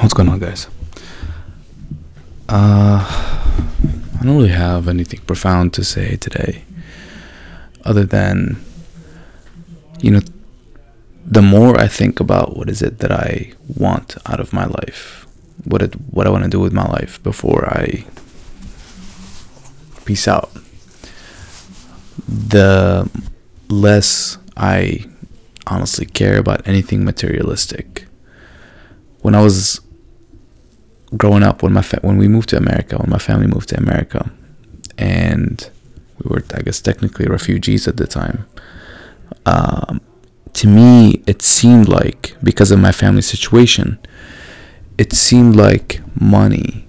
What's going on, guys? Uh, I don't really have anything profound to say today, other than, you know, the more I think about what is it that I want out of my life, what it, what I want to do with my life before I peace out, the less I honestly care about anything materialistic. When I was growing up, when my fa- when we moved to America, when my family moved to America, and we were, I guess, technically refugees at the time. Um, to me, it seemed like because of my family situation, it seemed like money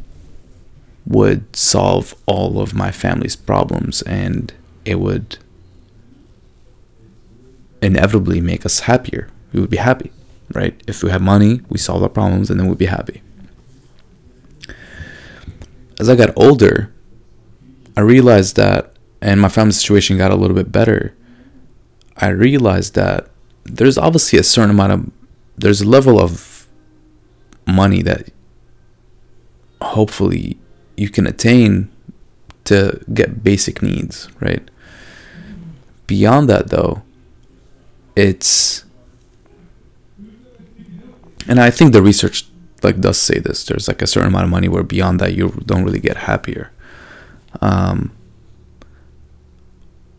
would solve all of my family's problems and it would inevitably make us happier. We would be happy, right? If we have money, we solve our problems and then we'd be happy. As I got older, I realized that, and my family situation got a little bit better. I realized that there's obviously a certain amount of, there's a level of money that hopefully you can attain to get basic needs, right? Beyond that, though, it's and I think the research like does say this. There's like a certain amount of money where beyond that you don't really get happier. Um,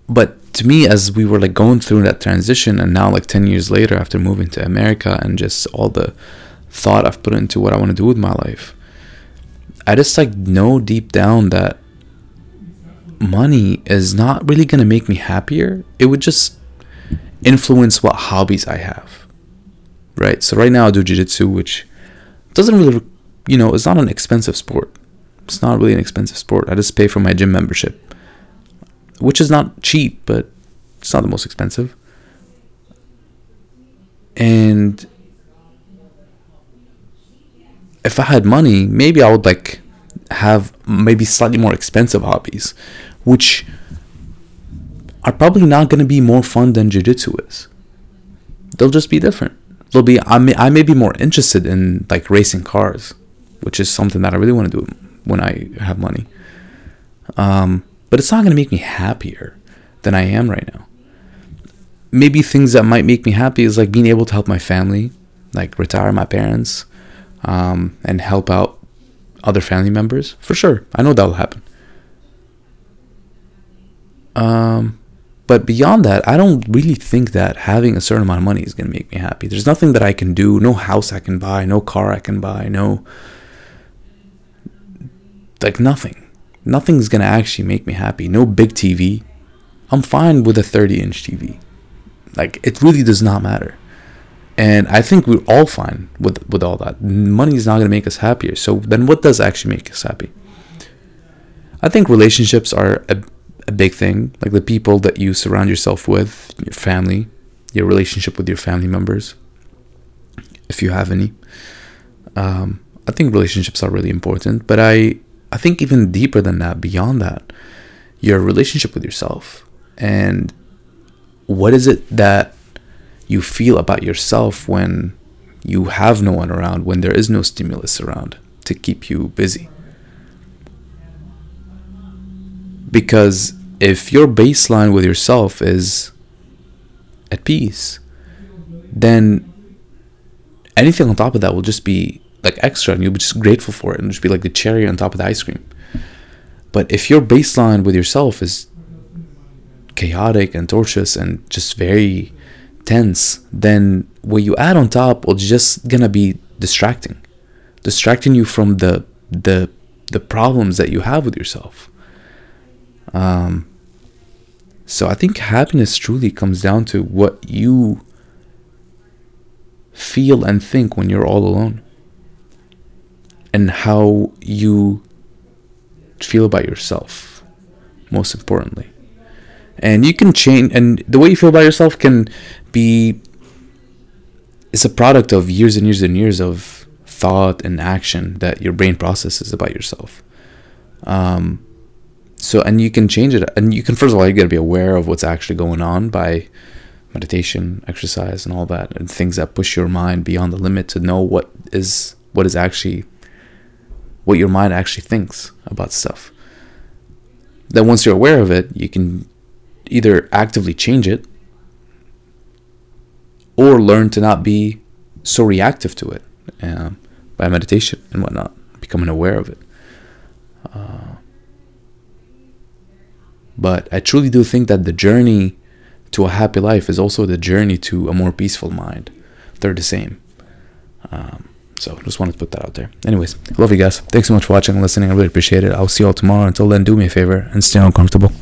but to me, as we were like going through that transition, and now like ten years later, after moving to America and just all the thought I've put into what I want to do with my life, I just like know deep down that money is not really gonna make me happier. It would just influence what hobbies I have. Right? So right now I do jiu-jitsu which doesn't really you know, it's not an expensive sport. It's not really an expensive sport. I just pay for my gym membership, which is not cheap, but it's not the most expensive. And if I had money, maybe I would like have maybe slightly more expensive hobbies, which are probably not going to be more fun than jiu-jitsu is. They'll just be different. They'll be I may I may be more interested in like racing cars, which is something that I really want to do when I have money. Um, but it's not going to make me happier than I am right now. Maybe things that might make me happy is like being able to help my family, like retire my parents, um, and help out other family members. For sure, I know that will happen. Um, but beyond that, I don't really think that having a certain amount of money is going to make me happy. There's nothing that I can do, no house I can buy, no car I can buy, no. Like nothing. Nothing's going to actually make me happy. No big TV. I'm fine with a 30 inch TV. Like, it really does not matter. And I think we're all fine with, with all that. Money is not going to make us happier. So then what does actually make us happy? I think relationships are a a big thing. Like the people that you surround yourself with, your family, your relationship with your family members, if you have any. Um, I think relationships are really important, but I I think even deeper than that, beyond that, your relationship with yourself and what is it that you feel about yourself when you have no one around, when there is no stimulus around to keep you busy. Because if your baseline with yourself is at peace, then anything on top of that will just be like extra and you'll be just grateful for it and just be like the cherry on top of the ice cream. But if your baseline with yourself is chaotic and tortuous and just very tense, then what you add on top will just gonna be distracting. Distracting you from the the the problems that you have with yourself. Um so I think happiness truly comes down to what you feel and think when you're all alone. And how you feel about yourself most importantly. And you can change and the way you feel about yourself can be it's a product of years and years and years of thought and action that your brain processes about yourself. Um, so and you can change it and you can first of all you got to be aware of what's actually going on by meditation exercise and all that and things that push your mind beyond the limit to know what is what is actually what your mind actually thinks about stuff. Then once you're aware of it you can either actively change it or learn to not be so reactive to it um, by meditation and whatnot becoming aware of it but I truly do think that the journey to a happy life is also the journey to a more peaceful mind. They're the same. Um, so just wanted to put that out there. Anyways, love you guys. Thanks so much for watching and listening. I really appreciate it. I'll see you all tomorrow. Until then, do me a favor and stay uncomfortable.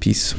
Peace.